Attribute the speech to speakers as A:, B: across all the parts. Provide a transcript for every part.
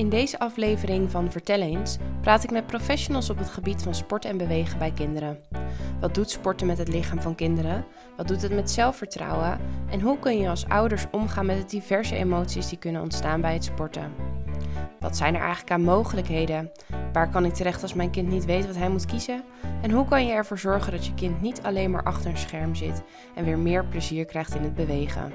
A: In deze aflevering van Vertel eens praat ik met professionals op het gebied van sport en bewegen bij kinderen. Wat doet sporten met het lichaam van kinderen? Wat doet het met zelfvertrouwen? En hoe kun je als ouders omgaan met de diverse emoties die kunnen ontstaan bij het sporten? Wat zijn er eigenlijk aan mogelijkheden? Waar kan ik terecht als mijn kind niet weet wat hij moet kiezen? En hoe kan je ervoor zorgen dat je kind niet alleen maar achter een scherm zit en weer meer plezier krijgt in het bewegen?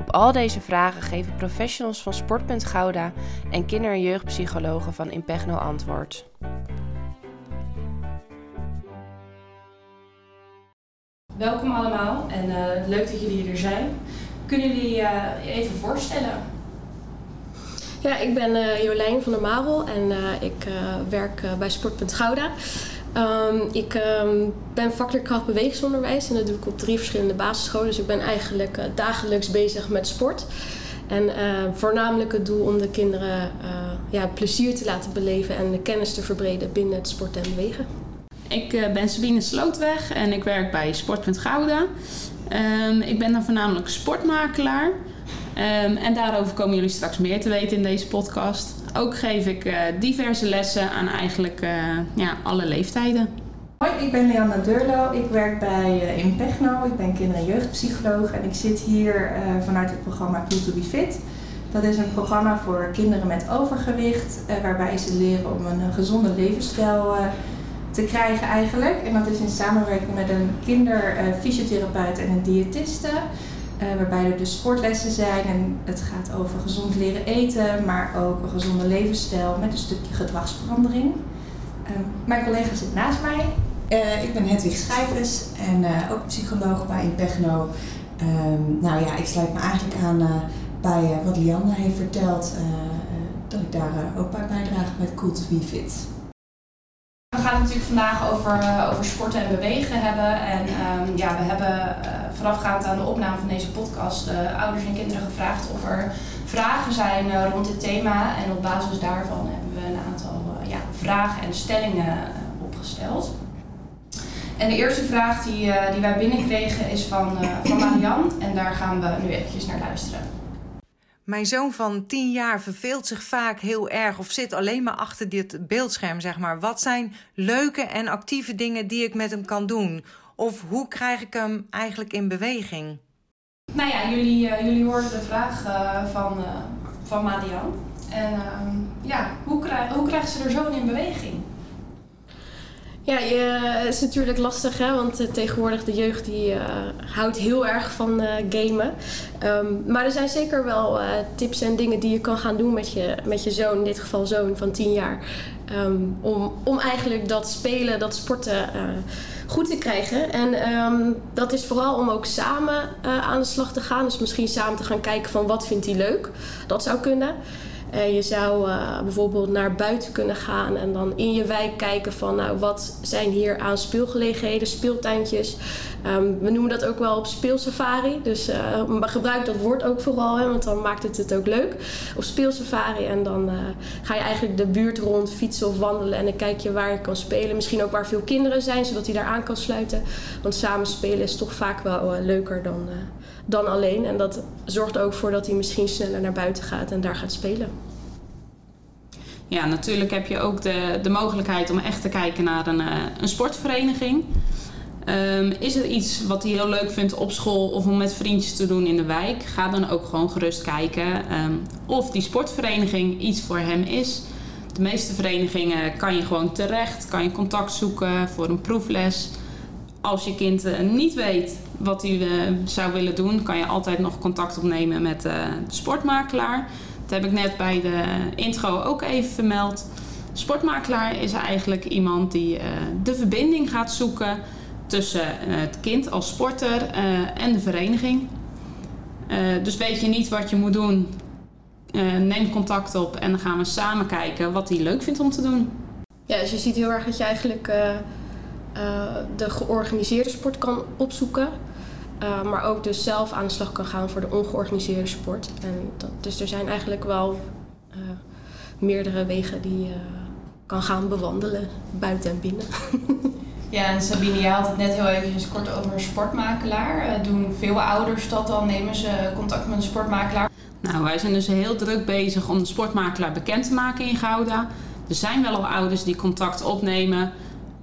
A: Op al deze vragen geven professionals van Sportpunt Gouda en kinder- en jeugdpsychologen van Impegno antwoord. Welkom allemaal en uh, leuk dat jullie er zijn. Kunnen jullie uh, je even voorstellen?
B: Ja, ik ben uh, Jolijn van der Marel en ik werk bij Sportpunt Gouda. Um, ik um, ben vakleerkracht bewegingsonderwijs en dat doe ik op drie verschillende basisscholen. Dus ik ben eigenlijk uh, dagelijks bezig met sport. En uh, voornamelijk het doel om de kinderen uh, ja, plezier te laten beleven en de kennis te verbreden binnen het sport en bewegen.
C: Ik ben Sabine Slootweg en ik werk bij Sportpunt Gouda. Um, ik ben dan voornamelijk sportmakelaar. en daarover komen jullie straks meer te weten in deze podcast. Ook geef ik uh, diverse lessen aan eigenlijk uh, ja, alle leeftijden.
D: Hoi, ik ben Leanna Durlo. Ik werk bij uh, Impegno. Ik ben kinder- en jeugdpsycholoog en ik zit hier vanuit het programma Cool to be Fit. Dat is een programma voor kinderen met overgewicht, waarbij ze leren om een gezonde levensstijl te krijgen eigenlijk. En dat is in samenwerking met een kinderfysiotherapeut en een diëtiste. Uh, waarbij er dus sportlessen zijn en het gaat over gezond leren eten, maar ook een gezonde levensstijl met een stukje gedragsverandering. Uh, mijn collega zit naast mij.
E: Uh, ik ben Hedwig Schijvers en ook psycholoog bij Impegno. Um, nou ja, ik sluit me eigenlijk aan bij wat Lianne heeft verteld, dat ik daar ook bij bijdraag met Cool to Be Fit.
A: We gaan het natuurlijk vandaag over, over sporten en bewegen hebben. En um, ja, we hebben voorafgaand aan de opname van deze podcast uh, ouders en kinderen gevraagd of er vragen zijn rond dit thema. En op basis daarvan hebben we een aantal ja, vragen en stellingen opgesteld. En de eerste vraag die, die wij binnenkregen is van, van Marian. En daar gaan we nu eventjes naar luisteren.
F: Mijn zoon van 10 jaar verveelt zich vaak heel erg of zit alleen maar achter dit beeldscherm, zeg maar. Wat zijn leuke en actieve dingen die ik met hem kan doen? Of hoe krijg ik hem eigenlijk in beweging?
A: Nou ja, jullie, uh, jullie hoorden de vraag uh, van, uh, van Madian. En ehm, ja, hoe, krijg, hoe krijgt ze er zoon in beweging?
B: Ja, het is natuurlijk lastig, hè? want uh, tegenwoordig de jeugd die, uh, houdt heel erg van uh, gamen. Um, maar er zijn zeker wel tips en dingen die je kan gaan doen met je, met je zoon, in dit geval zoon van 10 jaar. Um, om, om eigenlijk dat spelen, dat sporten goed te krijgen. En um, dat is vooral om ook samen aan de slag te gaan. Dus misschien samen te gaan kijken van wat vindt hij leuk. Dat zou kunnen. Uh, je zou uh, bijvoorbeeld naar buiten kunnen gaan en dan in je wijk kijken van nou, wat zijn hier aan speelgelegenheden, speeltuintjes. Um, we noemen dat ook wel op speelsafari. Dus uh, gebruik dat woord ook vooral, hè, want dan maakt het het ook leuk. Op speelsafari en dan ga je eigenlijk de buurt rond fietsen of wandelen en dan kijk je waar je kan spelen. Misschien ook waar veel kinderen zijn, zodat hij daar aan kan sluiten. Want samen spelen is toch vaak wel leuker dan dan alleen. En dat zorgt ook voor dat hij misschien sneller naar buiten gaat en daar gaat spelen.
C: Ja, natuurlijk heb je ook de, de mogelijkheid om echt te kijken naar een, een sportvereniging. Um, is er iets wat hij heel leuk vindt op school of om met vriendjes te doen in de wijk? Ga dan ook gewoon gerust kijken um, of die sportvereniging iets voor hem is. De meeste verenigingen kan je gewoon terecht, kan je contact zoeken voor een proefles. Als je kind uh, niet weet wat hij uh, zou willen doen, kan je altijd nog contact opnemen met uh, de sportmakelaar. Dat heb ik net bij de intro ook even vermeld. Sportmakelaar is eigenlijk iemand die de verbinding gaat zoeken tussen het kind als sporter en de vereniging. dus weet je niet wat je moet doen, neem contact op en dan gaan we samen kijken wat hij leuk vindt om te doen.
B: Ja, dus je ziet heel erg dat je eigenlijk uh, de georganiseerde sport kan opzoeken. Uh, maar ook dus zelf aan de slag kan gaan voor de ongeorganiseerde sport. En dat, dus er zijn eigenlijk wel uh, meerdere wegen die je kan gaan bewandelen, buiten en binnen.
A: Ja, en Sabine, jij had het net heel even kort over een sportmakelaar. doen veel ouders dat dan? Nemen ze contact met een sportmakelaar?
C: Nou, wij zijn dus heel druk bezig om de sportmakelaar bekend te maken in Gouda. Er zijn wel al ouders die contact opnemen.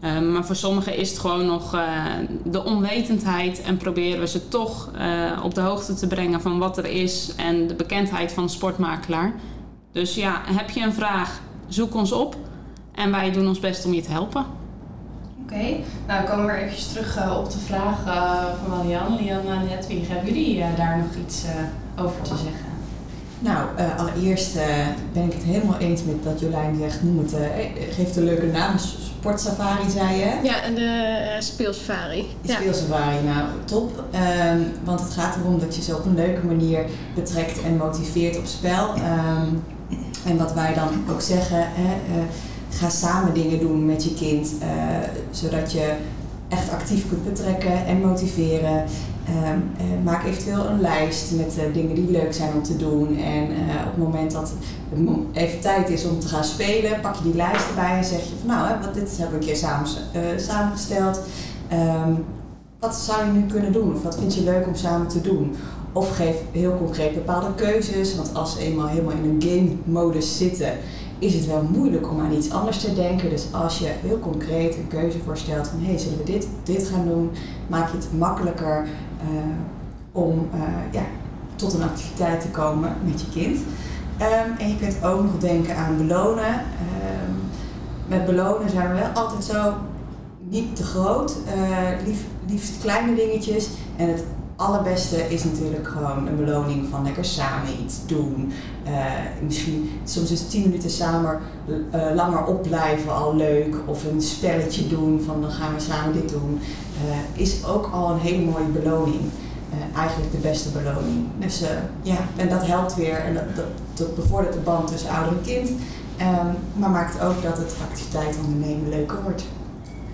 C: Uh, maar voor sommigen is het gewoon nog uh, de onwetendheid en proberen we ze toch uh, op de hoogte te brengen van wat er is en de bekendheid van de sportmakelaar. Dus ja, heb je een vraag, zoek ons op en wij doen ons best om je te helpen.
A: Oké, nou komen we even terug op de vraag van Lian. Lian en Hedwig, hebben jullie daar nog iets over te zeggen?
E: Nou, uh, allereerst uh, ben ik het helemaal eens met dat Jolijn zegt, noem het, uh, geeft een leuke naam, sportsafari zei je.
B: Ja, en de speelsafari.
E: De speelsafari, nou top. Um, want het gaat erom dat je ze op een leuke manier betrekt en motiveert op spel. Um, en wat wij dan ook zeggen, hè, ga samen dingen doen met je kind, zodat je echt actief kunt betrekken en motiveren. Um, uh, maak eventueel een lijst met uh, dingen die leuk zijn om te doen. En uh, op het moment dat het even tijd is om te gaan spelen, pak je die lijst erbij en zeg je van nou, hè, wat, dit hebben we een keer samen, samengesteld. Um, wat zou je nu kunnen doen? Of wat vind je leuk om samen te doen? Of geef heel concreet bepaalde keuzes. Want als ze eenmaal helemaal in een game modus zitten, is het wel moeilijk om aan iets anders te denken. Dus als je heel concreet een keuze voorstelt van hé, hey, zullen we dit, dit gaan doen, maak je het makkelijker om uh, ja, tot een activiteit te komen met je kind. Um, en je kunt ook nog denken aan belonen. Um, met belonen zijn we wel altijd zo niet te groot, uh, lief, liefst kleine dingetjes. En het allerbeste is natuurlijk gewoon een beloning van lekker samen iets doen. Uh, misschien soms is 10 minuten samen uh, langer opblijven al leuk. Of een spelletje doen van dan gaan we samen dit doen. Uh, is ook al een hele mooie beloning. eigenlijk de beste beloning. Dus ja, en dat helpt weer en dat, dat, bevordert de band tussen ouder en kind. Um, maar maakt ook dat het activiteit ondernemen leuker wordt.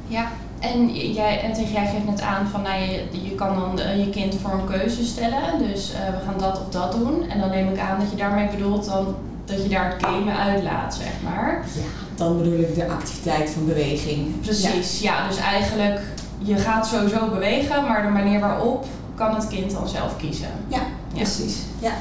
A: Ja, en jij, en jij geeft net aan van nou, je, je kan dan je kind voor een keuze stellen. Dus uh, we gaan dat of dat doen. En dan neem ik aan dat je daarmee bedoelt dan dat je daar het gamen uitlaat, zeg maar.
E: Ja, dan bedoel ik de activiteit van beweging.
A: Precies, ja. ja dus eigenlijk je gaat sowieso bewegen, maar de manier waarop kan het kind dan zelf kiezen.
E: Ja, ja. precies. Ja.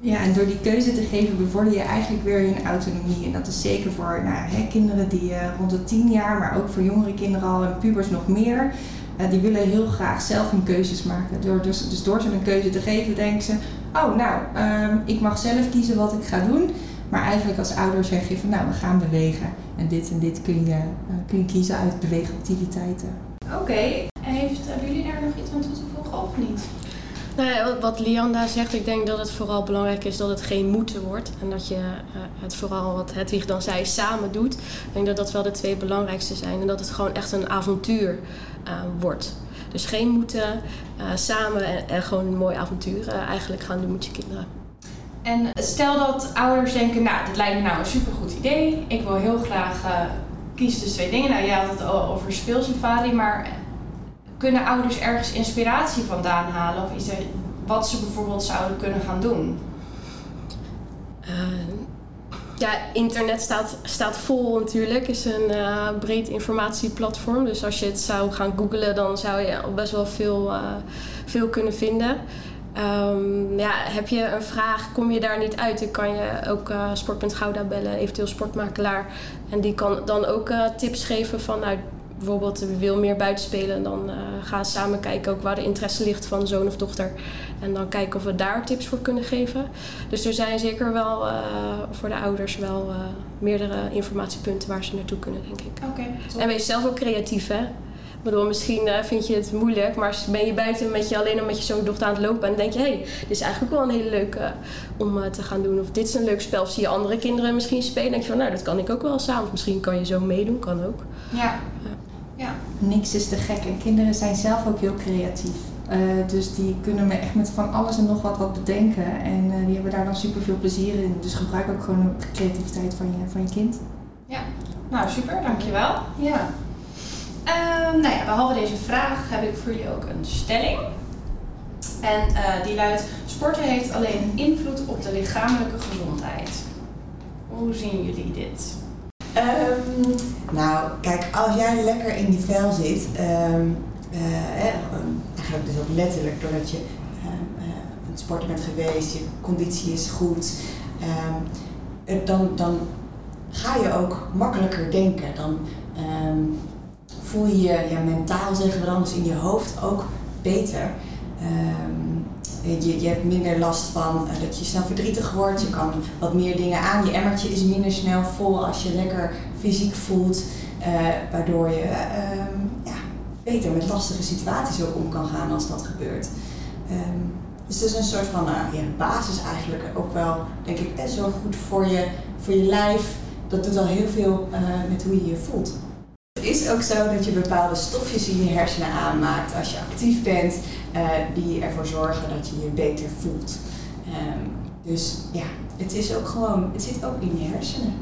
D: Ja, en door die keuze te geven bevorder je eigenlijk weer hun autonomie. En dat is zeker voor nou, hè, kinderen die uh, rond de tien jaar, maar ook voor jongere kinderen al en pubers nog meer. Uh, die willen heel graag zelf hun keuzes maken. Door, dus, dus door ze een keuze te geven, denken ze: Oh, nou, uh, ik mag zelf kiezen wat ik ga doen. Maar eigenlijk als ouder zeg je van: Nou, we gaan bewegen. En dit en dit kun je, uh, kun je kiezen uit beweegactiviteiten.
A: Oké. heeft hebben jullie daar nog iets aan toe te voegen of niet?
B: Nou wat Lianda zegt, ik denk dat het vooral belangrijk is dat het geen moeten wordt. En dat je uh, het vooral, wat Hedwig dan zei, samen doet. Ik denk dat dat wel de twee belangrijkste zijn. En dat het gewoon echt een avontuur uh, wordt. Dus geen moeten, uh, samen en, gewoon een mooi avontuur eigenlijk gaan doen met je kinderen.
A: En stel dat ouders denken, nou, dit lijkt me nou een supergoed idee. Ik wil heel graag kiezen tussen twee dingen. Nou, jij had het over speelsafari, maar kunnen ouders ergens inspiratie vandaan halen? Of is er wat ze bijvoorbeeld zouden kunnen gaan doen?
B: Uh, ja, internet staat, staat vol natuurlijk. is een uh, breed informatieplatform. Dus als je het zou gaan googlen, dan zou je best wel veel, uh, veel kunnen vinden. Um, ja, heb je een vraag, kom je daar niet uit, dan kan je ook Sport.Gouda bellen, eventueel sportmakelaar. En die kan dan ook tips geven van nou, bijvoorbeeld wil meer buiten spelen, dan uh, ga samen kijken ook waar de interesse ligt van zoon of dochter. En dan kijken of we daar tips voor kunnen geven. Dus er zijn zeker wel uh, voor de ouders wel uh, meerdere informatiepunten waar ze naartoe kunnen, denk ik.
A: Oké. Okay,
B: en wees zelf ook creatief, hè? Ik bedoel, misschien vind je het moeilijk, maar ben je buiten met je alleen met je zoon of dochter aan het lopen en denk je, hé, hey, dit is eigenlijk wel een hele leuke om te gaan doen. Of dit is een leuk spel. Of zie je andere kinderen misschien spelen, denk je van, nou, dat kan ik ook wel samen. Of misschien kan je zo meedoen, kan ook.
A: Ja.
D: Ja. Niks is te gek en kinderen zijn zelf ook heel creatief. Uh, dus die kunnen me echt met van alles en nog wat wat bedenken. En uh, die hebben daar dan super veel plezier in. Dus gebruik ook gewoon de creativiteit van je, van je kind.
A: Ja, nou super, dankjewel. Ja. Uh, nou ja, behalve deze vraag heb ik voor jullie ook een stelling. En uh, die luidt: Sporten heeft alleen invloed op de lichamelijke gezondheid. Hoe zien jullie dit?
E: Um, nou, kijk, als jij lekker in die vel zit, um, uh, eigenlijk dus ook letterlijk doordat je uh, sporten bent geweest, je conditie is goed, ehm, dan, dan ga je ook makkelijker denken. Dan ehm, voel je je ja, mentaal, zeggen we dan, dus in je hoofd ook beter. Je, hebt minder last van dat je snel verdrietig wordt. Je kan wat meer dingen aan. Je emmertje is minder snel vol als je lekker fysiek voelt. waardoor je ja, beter met lastige situaties ook om kan gaan als dat gebeurt. Um, dus het is een soort van uh, ja, basis eigenlijk ook wel, denk ik, best wel goed voor je, voor je lijf. Dat doet al heel veel uh, met hoe je je voelt. Is ook zo dat je bepaalde stofjes in je hersenen aanmaakt als je actief bent, uh, die ervoor zorgen dat je je beter voelt. Um, dus ja, het is ook gewoon, het zit ook in je hersenen.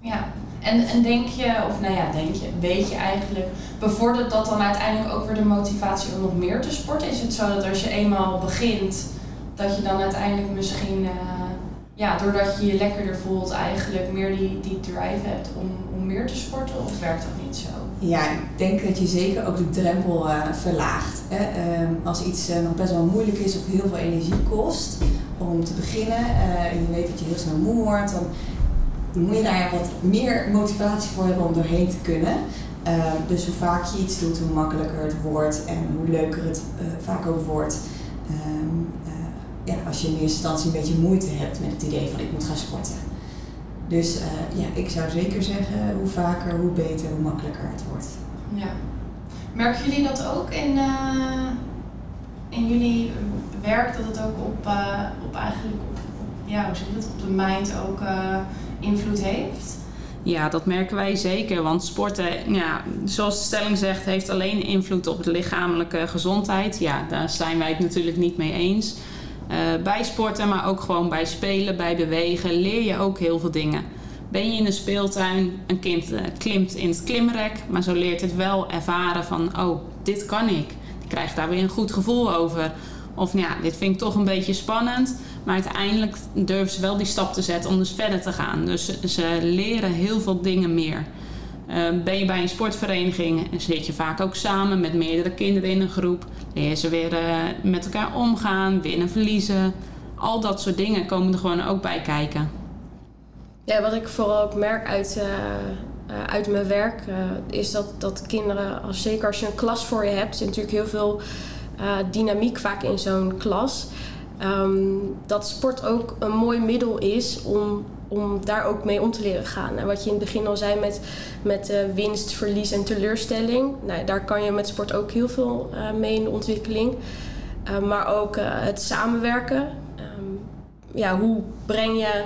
A: Ja, en, en denk je, of nou ja, denk je, weet je eigenlijk, bevordert dat dan uiteindelijk ook weer de motivatie om nog meer te sporten? Is het zo dat als je eenmaal begint, dat je dan uiteindelijk misschien, uh, ja, doordat je je lekkerder voelt, eigenlijk meer die, die drive hebt om, te sporten? Of werkt dat niet zo?
E: Ja, ik denk dat je zeker ook de drempel uh, verlaagt. Hè? Um, als iets uh, nog best wel moeilijk is of heel veel energie kost om te beginnen en je weet dat je heel snel moe wordt, dan moet je daar wat meer motivatie voor hebben om doorheen te kunnen. Ehm, dus hoe vaak je iets doet, hoe makkelijker het wordt en hoe leuker het vaak ook wordt. Uh, ja, als je in eerste instantie een beetje moeite hebt met het idee van ik moet gaan sporten. Dus uh, ja, ik zou zeker zeggen, hoe vaker, hoe beter, hoe makkelijker het wordt.
A: Ja. Merken jullie dat ook in, in jullie werk, dat het ook op, op eigenlijk op, ja, hoe zeg je dat, op de mind ook invloed heeft?
C: Ja, dat merken wij zeker. Want sporten, ja, zoals de stelling zegt, heeft alleen invloed op de lichamelijke gezondheid. Ja, daar zijn wij het natuurlijk niet mee eens. Uh, bij sporten, maar ook gewoon bij spelen, bij bewegen, leer je ook heel veel dingen. Ben je in een speeltuin, een kind uh, klimt in het klimrek, maar zo leert het wel ervaren van, oh, dit kan ik. Die krijgt daar weer een goed gevoel over. Of ja, dit vind ik toch een beetje spannend. Maar uiteindelijk durven ze wel die stap te zetten om dus verder te gaan. Dus ze, leren heel veel dingen meer. Uh, ben je bij een sportvereniging, zit je vaak ook samen met meerdere kinderen in een groep. Leer ze weer uh, met elkaar omgaan, winnen, verliezen. Al dat soort dingen komen er gewoon ook bij kijken.
B: Ja, wat ik vooral ook merk uit, uh, uit mijn werk is dat, dat kinderen, als, zeker als je een klas voor je hebt, zit natuurlijk heel veel dynamiek vaak in zo'n klas. Um, dat sport ook een mooi middel is om, om daar ook mee om te leren gaan. En wat je in het begin al zei met, met uh, winst, verlies en teleurstelling. Nou, daar kan je met sport ook heel veel uh, mee in de ontwikkeling. Uh, maar ook het samenwerken. Um, ja, hoe breng je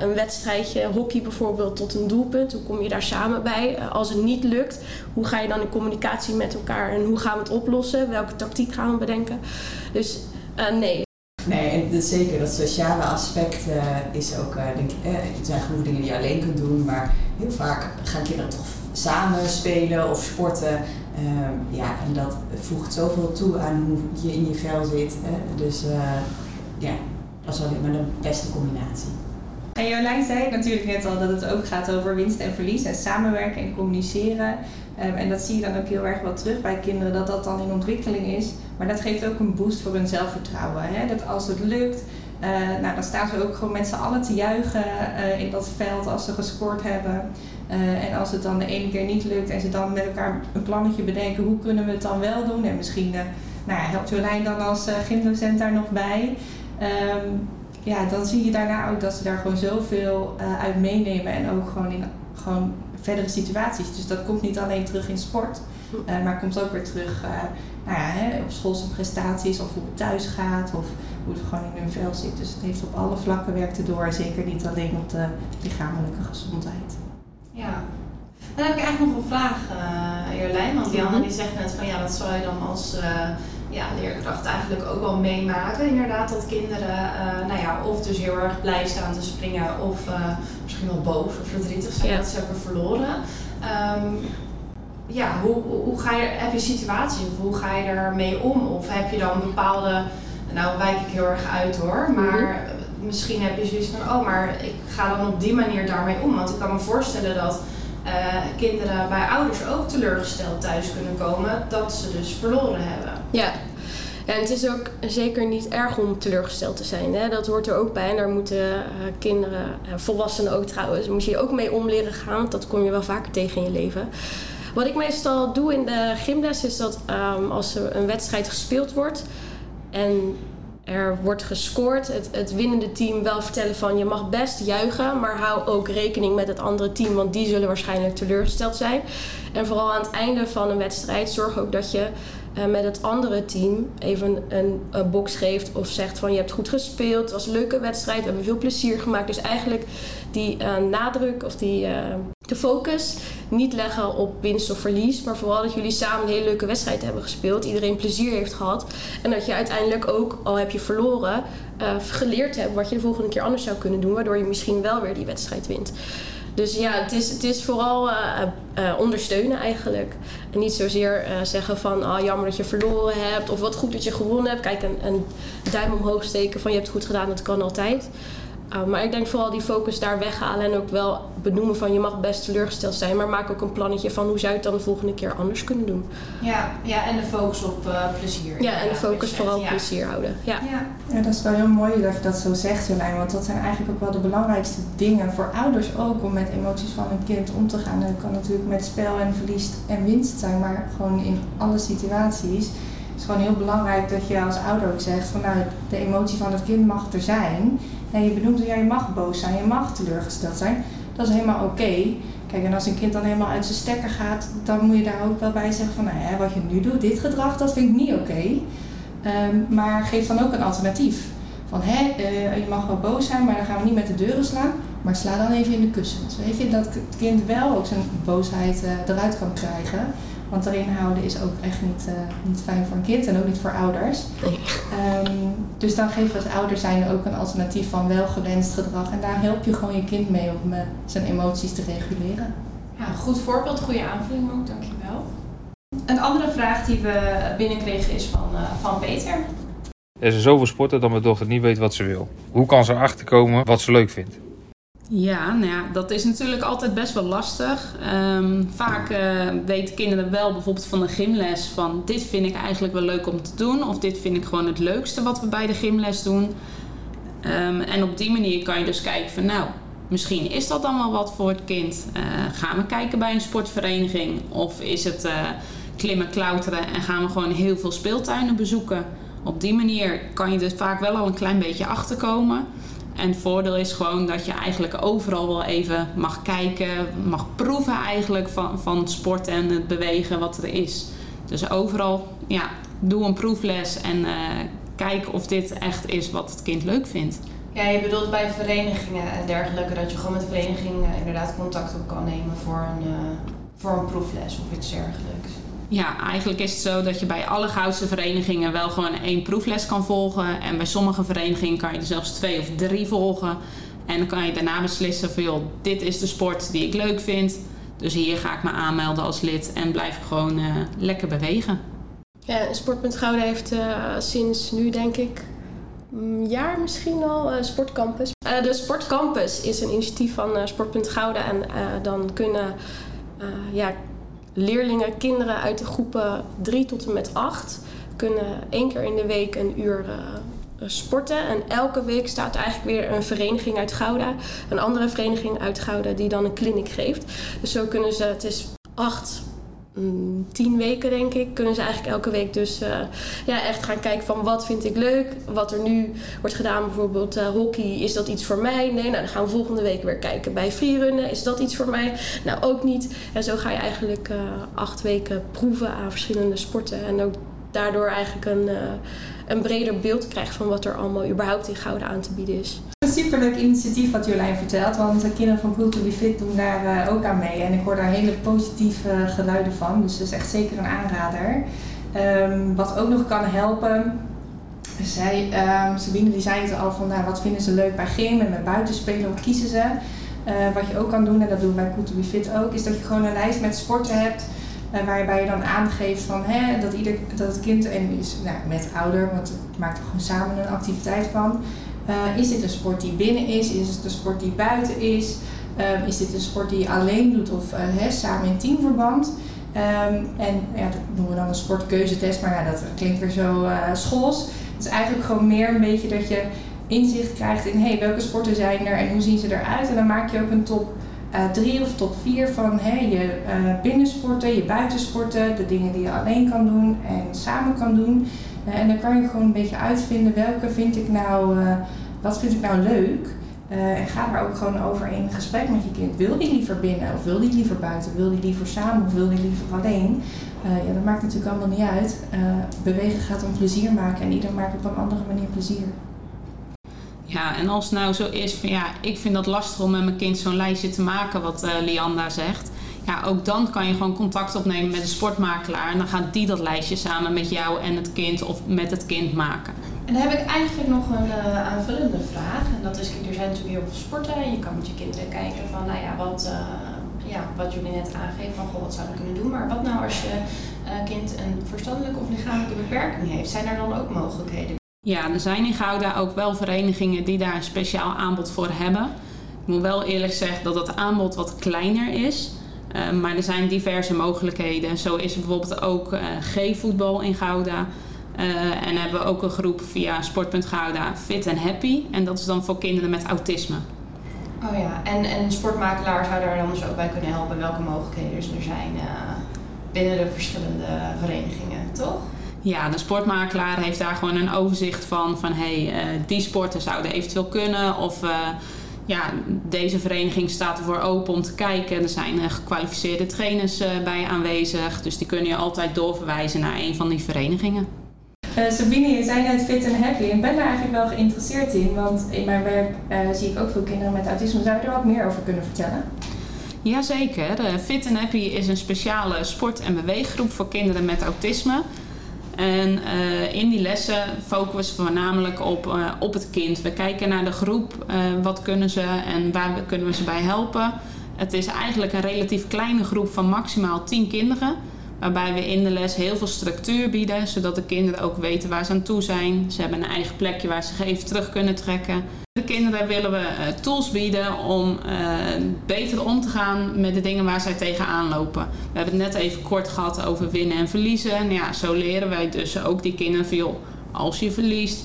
B: een wedstrijdje hockey bijvoorbeeld tot een doelpunt? Hoe kom je daar samen bij? als het niet lukt, hoe ga je dan in communicatie met elkaar en hoe gaan we het oplossen? Welke tactiek gaan we bedenken? Dus nee,
E: Nee, en zeker dat sociale aspect uh, is ook, uh, denk ik, eh, er zijn genoeg dingen die je alleen kunt doen, maar heel vaak gaan kinderen toch samen spelen of sporten. Uh, ja, en dat voegt zoveel toe aan hoe je in je vel zit. Hè? Dus ja, dat is alleen maar de beste combinatie.
D: En Jolijn zei natuurlijk net al dat het ook gaat over winst en verlies en samenwerken en communiceren. Um, en dat zie je dan ook heel erg wel terug bij kinderen, dat dat dan in ontwikkeling is. Maar dat geeft ook een boost voor hun zelfvertrouwen. Hè? Dat als het lukt, uh, nou, dan staan ze ook gewoon met z'n allen te juichen uh, in dat veld als ze gescoord hebben. Uh, en als het dan de ene keer niet lukt en ze dan met elkaar een plannetje bedenken, hoe kunnen we het dan wel doen? En misschien nou helpt Jolijn dan als gymdocent daar nog bij. Um, ja, dan zie je daarna ook dat ze daar gewoon zoveel uit meenemen en ook gewoon in gewoon verdere situaties. Dus dat komt niet alleen terug in sport, uh, maar komt ook weer terug uh, nou ja, hè, op schoolse prestaties of hoe het thuis gaat of hoe het gewoon in hun vel zit. Dus het heeft op alle vlakken werkt het door, zeker niet alleen op de lichamelijke gezondheid.
A: Ja. Dan heb ik eigenlijk nog een vraag, uh, Jolijn. Want Janne die zegt net van ja, wat zou je dan als ja, leerkracht eigenlijk ook wel meemaken. Inderdaad, dat kinderen uh, nou ja, of dus heel erg blij staan te springen of uh, misschien wel boos of verdrietig zijn ja. dat ze hebben verloren. Um, ja, hoe, hoe ga je, heb je situatie of hoe ga je ermee om? Of heb je dan bepaalde, nou wijk ik heel erg uit hoor, maar mm -hmm. misschien heb je zoiets van, oh maar ik ga dan op die manier daarmee om. Want ik kan me voorstellen dat uh, kinderen bij ouders ook teleurgesteld thuis kunnen komen dat ze dus verloren hebben.
B: Ja, en het is ook zeker niet erg om teleurgesteld te zijn. Hè? Dat hoort er ook bij. En daar moeten uh, kinderen, uh, volwassenen ook trouwens, moet je ook mee om leren gaan. Want dat kom je wel vaker tegen in je leven. Wat ik meestal doe in de gymles is dat um, als er een wedstrijd gespeeld wordt en er wordt gescoord, het, het winnende team wel vertellen van je mag best juichen, maar hou ook rekening met het andere team, want die zullen waarschijnlijk teleurgesteld zijn. En vooral aan het einde van een wedstrijd zorg ook dat je uh, met het andere team even een, een, box geeft of zegt van je hebt goed gespeeld, het was een leuke wedstrijd, we hebben veel plezier gemaakt. Dus eigenlijk die uh, nadruk of die uh, de focus niet leggen op winst of verlies, maar vooral dat jullie samen een hele leuke wedstrijd hebben gespeeld, iedereen plezier heeft gehad en dat je uiteindelijk ook, al heb je verloren, geleerd hebt wat je de volgende keer anders zou kunnen doen, waardoor je misschien wel weer die wedstrijd wint. Dus ja, het is, het is vooral uh, uh, ondersteunen eigenlijk. En niet zozeer uh, zeggen van oh, jammer dat je verloren hebt of wat goed dat je gewonnen hebt. Kijk, een, een duim omhoog steken van je hebt het goed gedaan, dat kan altijd. Uh, maar ik denk vooral die focus daar weghalen en ook wel benoemen van je mag best teleurgesteld zijn, maar maak ook een plannetje van hoe zou je het dan de volgende keer anders kunnen doen.
A: Ja, ja en de focus op uh, plezier.
B: Ja, en de focus vooral op ja. plezier houden. Ja.
D: Ja. ja, dat is wel heel mooi dat je dat zo zegt, Jolijn, want dat zijn eigenlijk ook wel de belangrijkste dingen voor ouders ook om met emoties van een kind om te gaan. Dat kan natuurlijk met spel en verlies en winst zijn, maar gewoon in alle situaties. Het is gewoon heel belangrijk dat je als ouder ook zegt van nou, de emotie van het kind mag er zijn. En je benoemt ja, je mag boos zijn, je mag teleurgesteld zijn. Dat is helemaal oké. Kijk, en als een kind dan helemaal uit zijn stekker gaat, dan moet je daar ook wel bij zeggen van, nou wat je nu doet, dit gedrag, dat vind ik niet oké. Um, maar geef dan ook een alternatief. Van, hè, uh, je mag wel boos zijn, maar dan gaan we niet met de deuren slaan. Maar sla dan even in de kussens. Weet je, dat het kind wel ook zijn boosheid uh, eruit kan krijgen. Want erin houden is ook echt niet, uh, niet fijn voor een kind en ook niet voor ouders.
B: Nee.
D: Um, dus dan geef je als ouder zijn ook een alternatief van wel gewenst gedrag. En daar help je gewoon je kind mee om uh, zijn emoties te reguleren.
A: Ja, goed voorbeeld, goede aanvulling ook, dankjewel. Een andere vraag die we binnenkregen is van, uh, van Peter.
G: Er zijn zoveel sporten dat mijn dochter niet weet wat ze wil. Hoe kan ze achterkomen wat ze leuk vindt?
C: Ja, nou ja, dat is natuurlijk altijd best wel lastig. Um, vaak uh, weten kinderen wel bijvoorbeeld van de gymles van dit vind ik eigenlijk wel leuk om te doen. Of dit vind ik gewoon het leukste wat we bij de gymles doen. Um, en op die manier kan je dus kijken van nou, misschien is dat dan wel wat voor het kind. Uh, gaan we kijken bij een sportvereniging? Of is het uh, klimmen, klauteren en gaan we gewoon heel veel speeltuinen bezoeken? Op die manier kan je er vaak wel al een klein beetje achterkomen. En het voordeel is gewoon dat je eigenlijk overal wel even mag kijken, mag proeven eigenlijk van, van sport en het bewegen wat er is. Dus overal, ja, doe een proefles en uh, kijk of dit echt is wat het kind leuk vindt.
A: Ja, je bedoelt bij verenigingen en dergelijke dat je gewoon met de uh, inderdaad contact op kan nemen voor een, uh, voor een proefles of iets dergelijks.
C: Ja, eigenlijk is het zo dat je bij alle goudse verenigingen wel gewoon één proefles kan volgen. En bij sommige verenigingen kan je er zelfs twee of drie volgen. En dan kan je daarna beslissen van joh, dit is de sport die ik leuk vind. Dus hier ga ik me aanmelden als lid en blijf ik gewoon uh, lekker bewegen.
B: Ja, Sportpunt Gouda heeft uh, sinds nu denk ik een jaar misschien al uh, Sportcampus. Uh, de Sportcampus is een initiatief van Sportpunt Gouda. En dan kunnen ja, leerlingen, kinderen uit de groepen 3 tot en met 8 kunnen één keer in de week een uur uh, sporten. En elke week staat eigenlijk weer een vereniging uit Gouda, een andere vereniging uit Gouda, die dan een clinic geeft. Dus zo kunnen ze, het is acht tien weken denk ik, kunnen ze eigenlijk elke week dus uh, ja, echt gaan kijken van wat vind ik leuk. Wat er nu wordt gedaan, bijvoorbeeld uh, hockey, is dat iets voor mij? Nee, nou dan gaan we volgende week weer kijken bij freerunnen. Is dat iets voor mij? Nou, ook niet. En zo ga je eigenlijk uh, acht weken proeven aan verschillende sporten. En ook daardoor eigenlijk een, een breder beeld krijgen van wat er allemaal überhaupt in Gouden aan te bieden is.
D: Superleuk initiatief wat Jolijn vertelt, want de kinderen van Cool to be Fit doen daar uh, ook aan mee. En ik hoor daar hele positieve geluiden van, dus dat is echt zeker een aanrader. Um, wat ook nog kan helpen, zij, um, Sabine die zei het al van nou, wat vinden ze leuk bij gym en met buitenspelen, wat kiezen ze. Uh, wat je ook kan doen, en dat doen we bij Cool to be Fit ook, is dat je gewoon een lijst met sporten hebt uh, waarbij je dan aangeeft van, hè, dat, ieder, dat het kind, en is, nou, met ouder, want het maakt er gewoon samen een activiteit van. Uh, is dit een sport die binnen is? Is het een sport die buiten is? Um, is dit een sport die je alleen doet of uh, hè, samen in teamverband? Ehm, en ja, dat noemen we dan een sportkeuzetest, maar ja, dat klinkt weer zo uh, schools. Het is eigenlijk gewoon meer een beetje dat je inzicht krijgt in hey, welke sporten zijn er en hoe zien ze eruit. En dan maak je ook een top 3 of top 4 van hey, je binnensporten, je buitensporten, de dingen die je alleen kan doen en samen kan doen. Uh, en dan kan je gewoon een beetje uitvinden welke vind ik nou, wat vind ik nou leuk. Uh, en ga daar ook gewoon over in gesprek met je kind. Wil die liever binnen of wil die liever buiten? Wil die liever samen of wil die liever alleen? Ja, dat maakt natuurlijk allemaal niet uit. Bewegen gaat om plezier maken en ieder maakt op een andere manier plezier.
C: Ja, en als het nou zo is van ja, ik vind dat lastig om met mijn kind zo'n lijstje te maken, wat Lianda zegt. Ja, ook dan kan je gewoon contact opnemen met de sportmakelaar en dan gaat die dat lijstje samen met jou en het kind of met het kind maken.
A: En dan heb ik eigenlijk nog een uh, aanvullende vraag. En dat is, er zijn natuurlijk heel veel sporten. En je kan met je kinderen kijken van, nou ja, wat, uh, ja, wat jullie net aangeven van, goh, wat zouden we kunnen doen. Maar wat nou als je uh, kind een verstandelijke of lichamelijke beperking heeft? Zijn er dan ook mogelijkheden?
C: Ja, er zijn in Gouda ook wel verenigingen die daar een speciaal aanbod voor hebben. Ik moet wel eerlijk zeggen dat het aanbod wat kleiner is. Maar er zijn diverse mogelijkheden. Zo is er bijvoorbeeld ook G-voetbal in Gouda. Uh, en hebben we ook een groep via Sport.Gouda Fit and Happy. En dat is dan voor kinderen met autisme.
A: Oh ja, en, en sportmakelaar zou daar dan dus ook bij kunnen helpen welke mogelijkheden er zijn uh, binnen de verschillende verenigingen, toch?
C: Ja, de sportmakelaar heeft daar gewoon een overzicht van, van hey, uh, die sporten zouden eventueel kunnen. Of ja, deze vereniging staat ervoor open om te kijken. Er zijn gekwalificeerde trainers bij aanwezig, dus die kunnen je altijd doorverwijzen naar een van die verenigingen.
D: Uh, Sabine, je zei net fit and happy. Ik ben daar eigenlijk wel geïnteresseerd in, want in mijn werk uh, zie ik ook veel kinderen met autisme. Zou je er wat meer over kunnen vertellen?
C: Jazeker. Fit and Happy is een speciale sport- en beweeggroep voor kinderen met autisme. En in die lessen focussen we voornamelijk op, op het kind. We kijken naar de groep, wat kunnen ze en waar kunnen we ze bij helpen. Het is eigenlijk een relatief kleine groep van maximaal 10 kinderen. Waarbij we in de les heel veel structuur bieden, zodat de kinderen ook weten waar ze aan toe zijn. Ze hebben een eigen plekje waar ze zich even terug kunnen trekken. De kinderen willen we uh, tools bieden om uh, beter om te gaan met de dingen waar zij tegenaan lopen. We hebben het net even kort gehad over winnen en verliezen. En ja, zo leren wij dus ook die kinderen veel. Als je verliest,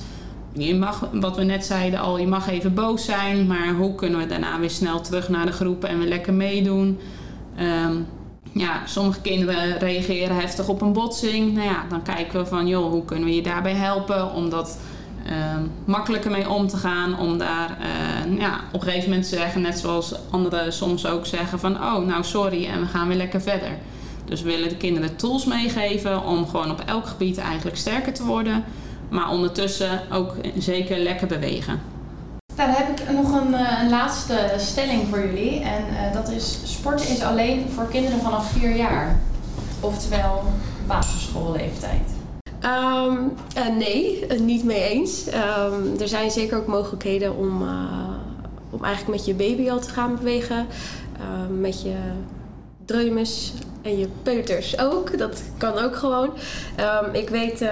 C: je mag, wat we net zeiden al, je mag even boos zijn. Maar hoe kunnen we daarna weer snel terug naar de groep en weer lekker meedoen? Um, ja, sommige kinderen reageren heftig op een botsing. Nou ja, dan kijken we van, joh, hoe kunnen we je daarbij helpen om dat uh, makkelijker mee om te gaan. Om daar uh, ja, op een gegeven moment te zeggen, net zoals anderen soms ook zeggen van, oh, nou sorry en we gaan weer lekker verder. Dus we willen de kinderen tools meegeven om gewoon op elk gebied eigenlijk sterker te worden. Maar ondertussen ook zeker lekker bewegen.
A: Dan heb ik nog een, eh, een laatste stelling voor jullie. En uh, dat is: sporten is alleen voor kinderen vanaf 4 jaar. Oftewel basisschoolleeftijd.
B: Um, uh, nee, niet mee eens. Um, er zijn zeker ook mogelijkheden om, om eigenlijk met je baby al te gaan bewegen. Uh, met je dreumes en je peuters ook. Dat kan ook gewoon. Ik weet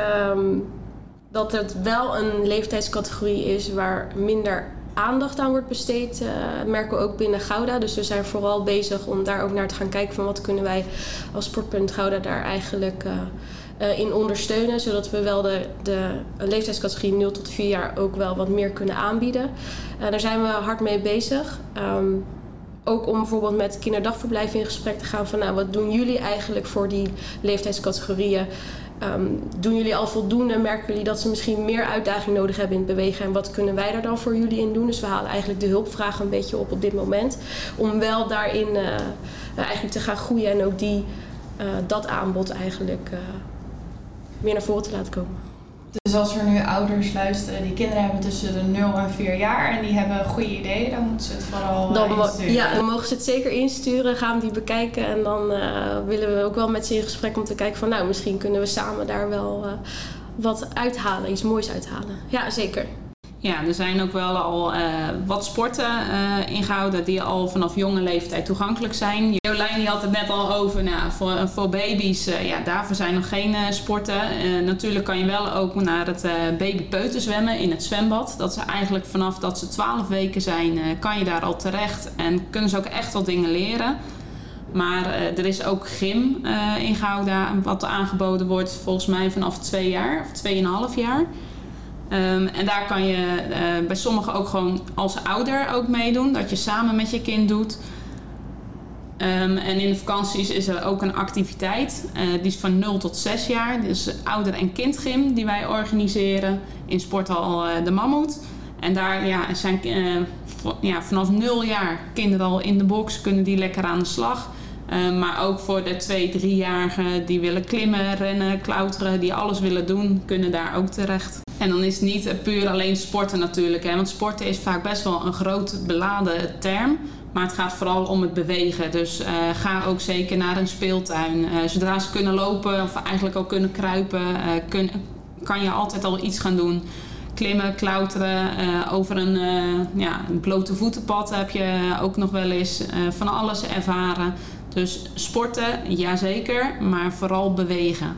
B: dat het wel een leeftijdscategorie is waar minder aandacht aan wordt besteed, uh, merken we ook binnen Gouda. Dus we zijn vooral bezig om daar ook naar te gaan kijken van wat kunnen wij als Sportpunt Gouda daar eigenlijk uh, uh, in ondersteunen. Zodat we wel de, de leeftijdscategorie 0 tot 4 jaar ook wel wat meer kunnen aanbieden. daar zijn we hard mee bezig. Um, ook om bijvoorbeeld met kinderdagverblijven in gesprek te gaan van nou, wat doen jullie eigenlijk voor die leeftijdscategorieën? Um, doen jullie al voldoende? Merken jullie dat ze misschien meer uitdaging nodig hebben in het bewegen? En wat kunnen wij daar dan voor jullie in doen? Dus we halen eigenlijk de hulpvraag een beetje op op dit moment. Om wel daarin uh, eigenlijk te gaan groeien en ook die, uh, dat aanbod eigenlijk uh, meer naar voren te laten komen.
A: Dus als er nu ouders luisteren die kinderen hebben tussen de 0 en 4 jaar en die hebben goede ideeën, dan moeten ze het vooral dan, insturen.
B: Ja, dan mogen ze het zeker insturen, gaan die bekijken en dan uh, willen we ook wel met ze in gesprek om te kijken van nou, misschien kunnen we samen daar wel uh, wat uithalen, iets moois uithalen. Ja, zeker.
C: Ja, er zijn ook wel al uh, wat sporten uh, ingehouden die al vanaf jonge leeftijd toegankelijk zijn. Jolijn die had het net al over, nou, voor, voor baby's, uh, ja, daarvoor zijn nog geen sporten. natuurlijk kan je wel ook naar het babypeuten zwemmen in het zwembad. Dat is eigenlijk vanaf dat ze 12 weken zijn, kan je daar al terecht en kunnen ze ook echt wel dingen leren. Maar er is ook gym in Gouda wat aangeboden wordt volgens mij vanaf twee jaar of tweeënhalf jaar. Um, en daar kan je bij sommigen ook gewoon als ouder ook meedoen. Dat je samen met je kind doet. Um, en in de vakanties is er ook een activiteit. Uh, die is van 0 tot 6 jaar. Dus ouder- en kindgym die wij organiseren in sporthal uh, De Mammoet. En daar ja, zijn ja, vanaf 0 jaar kinderen al in de box, kunnen die lekker aan de slag. maar ook voor de 2, 3-jarigen die willen klimmen, rennen, klauteren, die alles willen doen, kunnen daar ook terecht. En dan is het niet puur alleen sporten natuurlijk. Hè, want sporten is vaak best wel een groot beladen term. Maar het gaat vooral om het bewegen. Dus uh, ga ook zeker naar een speeltuin. Uh, zodra ze kunnen lopen of eigenlijk ook kunnen kruipen, uh, kun, kan je altijd al iets gaan doen. Klimmen, klauteren, over een, ja, een blote voetenpad heb je ook nog wel eens van alles ervaren. Dus sporten, jazeker, maar vooral bewegen.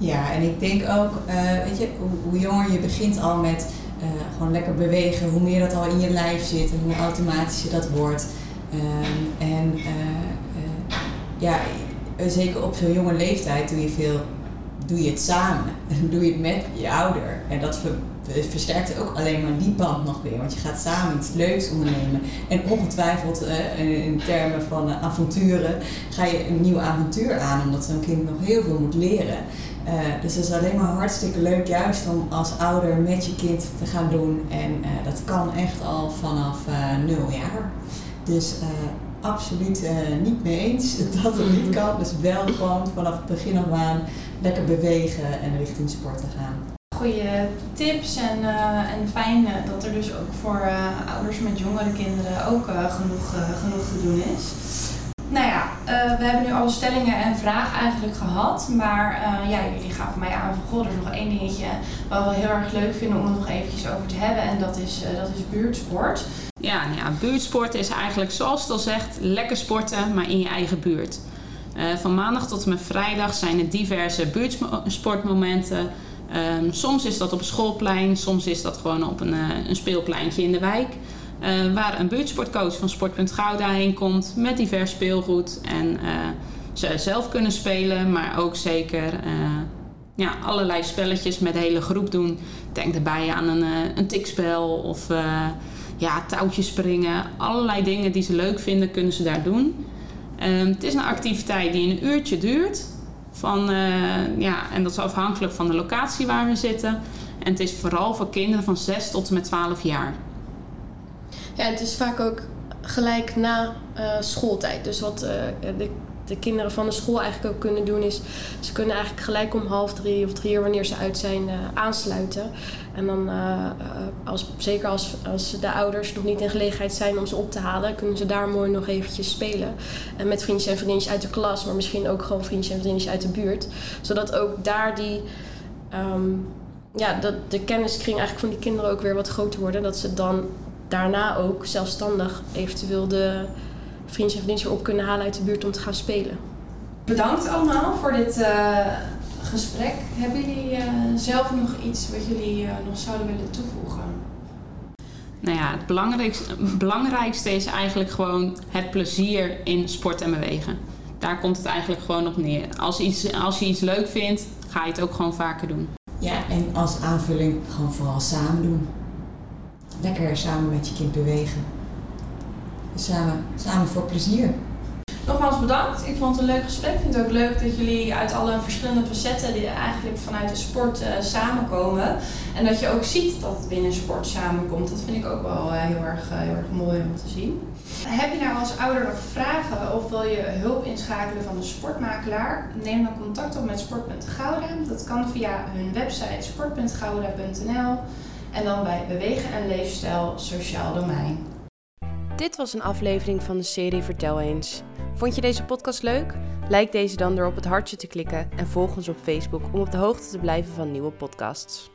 E: Ja, en ik denk ook, weet je, hoe, jonger je begint al met uh, gewoon lekker bewegen, hoe meer dat al in je lijf zit en hoe automatischer dat wordt. Um, en uh, ja, zeker op zo'n jonge leeftijd doe je veel, doe je het samen. doe je het met je ouder. En dat ver, versterkt ook alleen maar die band nog weer. Want je gaat samen iets leuks ondernemen. En ongetwijfeld in termen van avonturen ga je een nieuw avontuur aan. Omdat zo'n kind nog heel veel moet leren. Uh, dus het is alleen maar hartstikke leuk juist om als ouder met je kind te gaan doen. En uh, dat kan echt al vanaf uh, nul jaar. Dus absoluut niet mee eens dat het niet kan. Dus wel gewoon vanaf het begin af aan lekker bewegen en richting sport te gaan.
A: Goede tips en, en fijn dat er dus ook voor ouders met jongere kinderen ook genoeg, genoeg te doen is. Nou ja, uh, we hebben nu alle stellingen en vragen eigenlijk gehad. Maar uh, ja, jullie gaven mij aan van goh, er is nog één dingetje wat we heel erg leuk vinden om het nog eventjes over te hebben. En dat is, uh, dat is buurtsport.
C: Ja, nou ja, buurtsport is eigenlijk zoals het al zegt, lekker sporten, maar in je eigen buurt. van maandag tot en met vrijdag zijn er diverse buurtsportmomenten. Um, soms is dat op schoolplein, soms is dat gewoon op een, een speelpleintje in de wijk. Uh, waar een buurtsportcoach van Sportpunt Gouda heen komt met divers speelgoed. En uh, ze zelf kunnen spelen, maar ook zeker uh, ja, allerlei spelletjes met de hele groep doen. Denk daarbij aan een, een tikspel of ja, touwtjes springen. Allerlei dingen die ze leuk vinden, kunnen ze daar doen. het is een activiteit die een uurtje duurt. Van, ja, en dat is afhankelijk van de locatie waar we zitten. En het is vooral voor kinderen van 6 tot en met 12 jaar.
B: Ja, het is vaak ook gelijk na uh, schooltijd. Dus wat uh, de, de, kinderen van de school eigenlijk ook kunnen doen is... ze kunnen eigenlijk gelijk om half drie of drie uur wanneer ze uit zijn uh, aansluiten. En dan, als, zeker als, als de ouders nog niet in gelegenheid zijn om ze op te halen... kunnen ze daar mooi nog eventjes spelen. En met vriendjes en vriendinnetjes uit de klas... maar misschien ook gewoon vriendjes en vriendinnetjes uit de buurt. Zodat ook daar die... Um, ja, dat de kenniskring eigenlijk van die kinderen ook weer wat groter worden. Dat ze dan daarna ook zelfstandig eventueel de vriendjes en vriendinnetjes op kunnen halen uit de buurt om te gaan spelen.
A: Bedankt allemaal voor dit uh, gesprek. Hebben jullie uh, zelf nog iets wat jullie uh, nog zouden willen toevoegen?
C: Nou ja, het belangrijkste, belangrijkste is eigenlijk gewoon het plezier in sport en bewegen. Daar komt het eigenlijk gewoon op neer. Als, iets, als je iets leuk vindt, ga je het ook gewoon vaker doen.
E: Ja, en als aanvulling gewoon vooral samen doen lekker samen met je kind bewegen. Samen, samen voor plezier.
A: Nogmaals bedankt. Ik vond het een leuk gesprek. Ik vind het ook leuk dat jullie uit alle verschillende facetten die eigenlijk vanuit de sport uh, samenkomen. En dat je ook ziet dat het binnen sport samenkomt. Dat vind ik ook wel uh, heel, erg, uh, heel erg mooi om te zien. Heb je nou als ouder nog vragen of wil je hulp inschakelen van een sportmakelaar? Neem dan contact op met Sport.Gouda. Dat kan via hun website sport.gouda.nl en dan bij Bewegen en Leefstijl Sociaal Domein.
H: Dit was een aflevering van de serie Vertel eens. Vond je deze podcast leuk? Like deze dan door op het hartje te klikken en volg ons op Facebook om op de hoogte te blijven van nieuwe podcasts.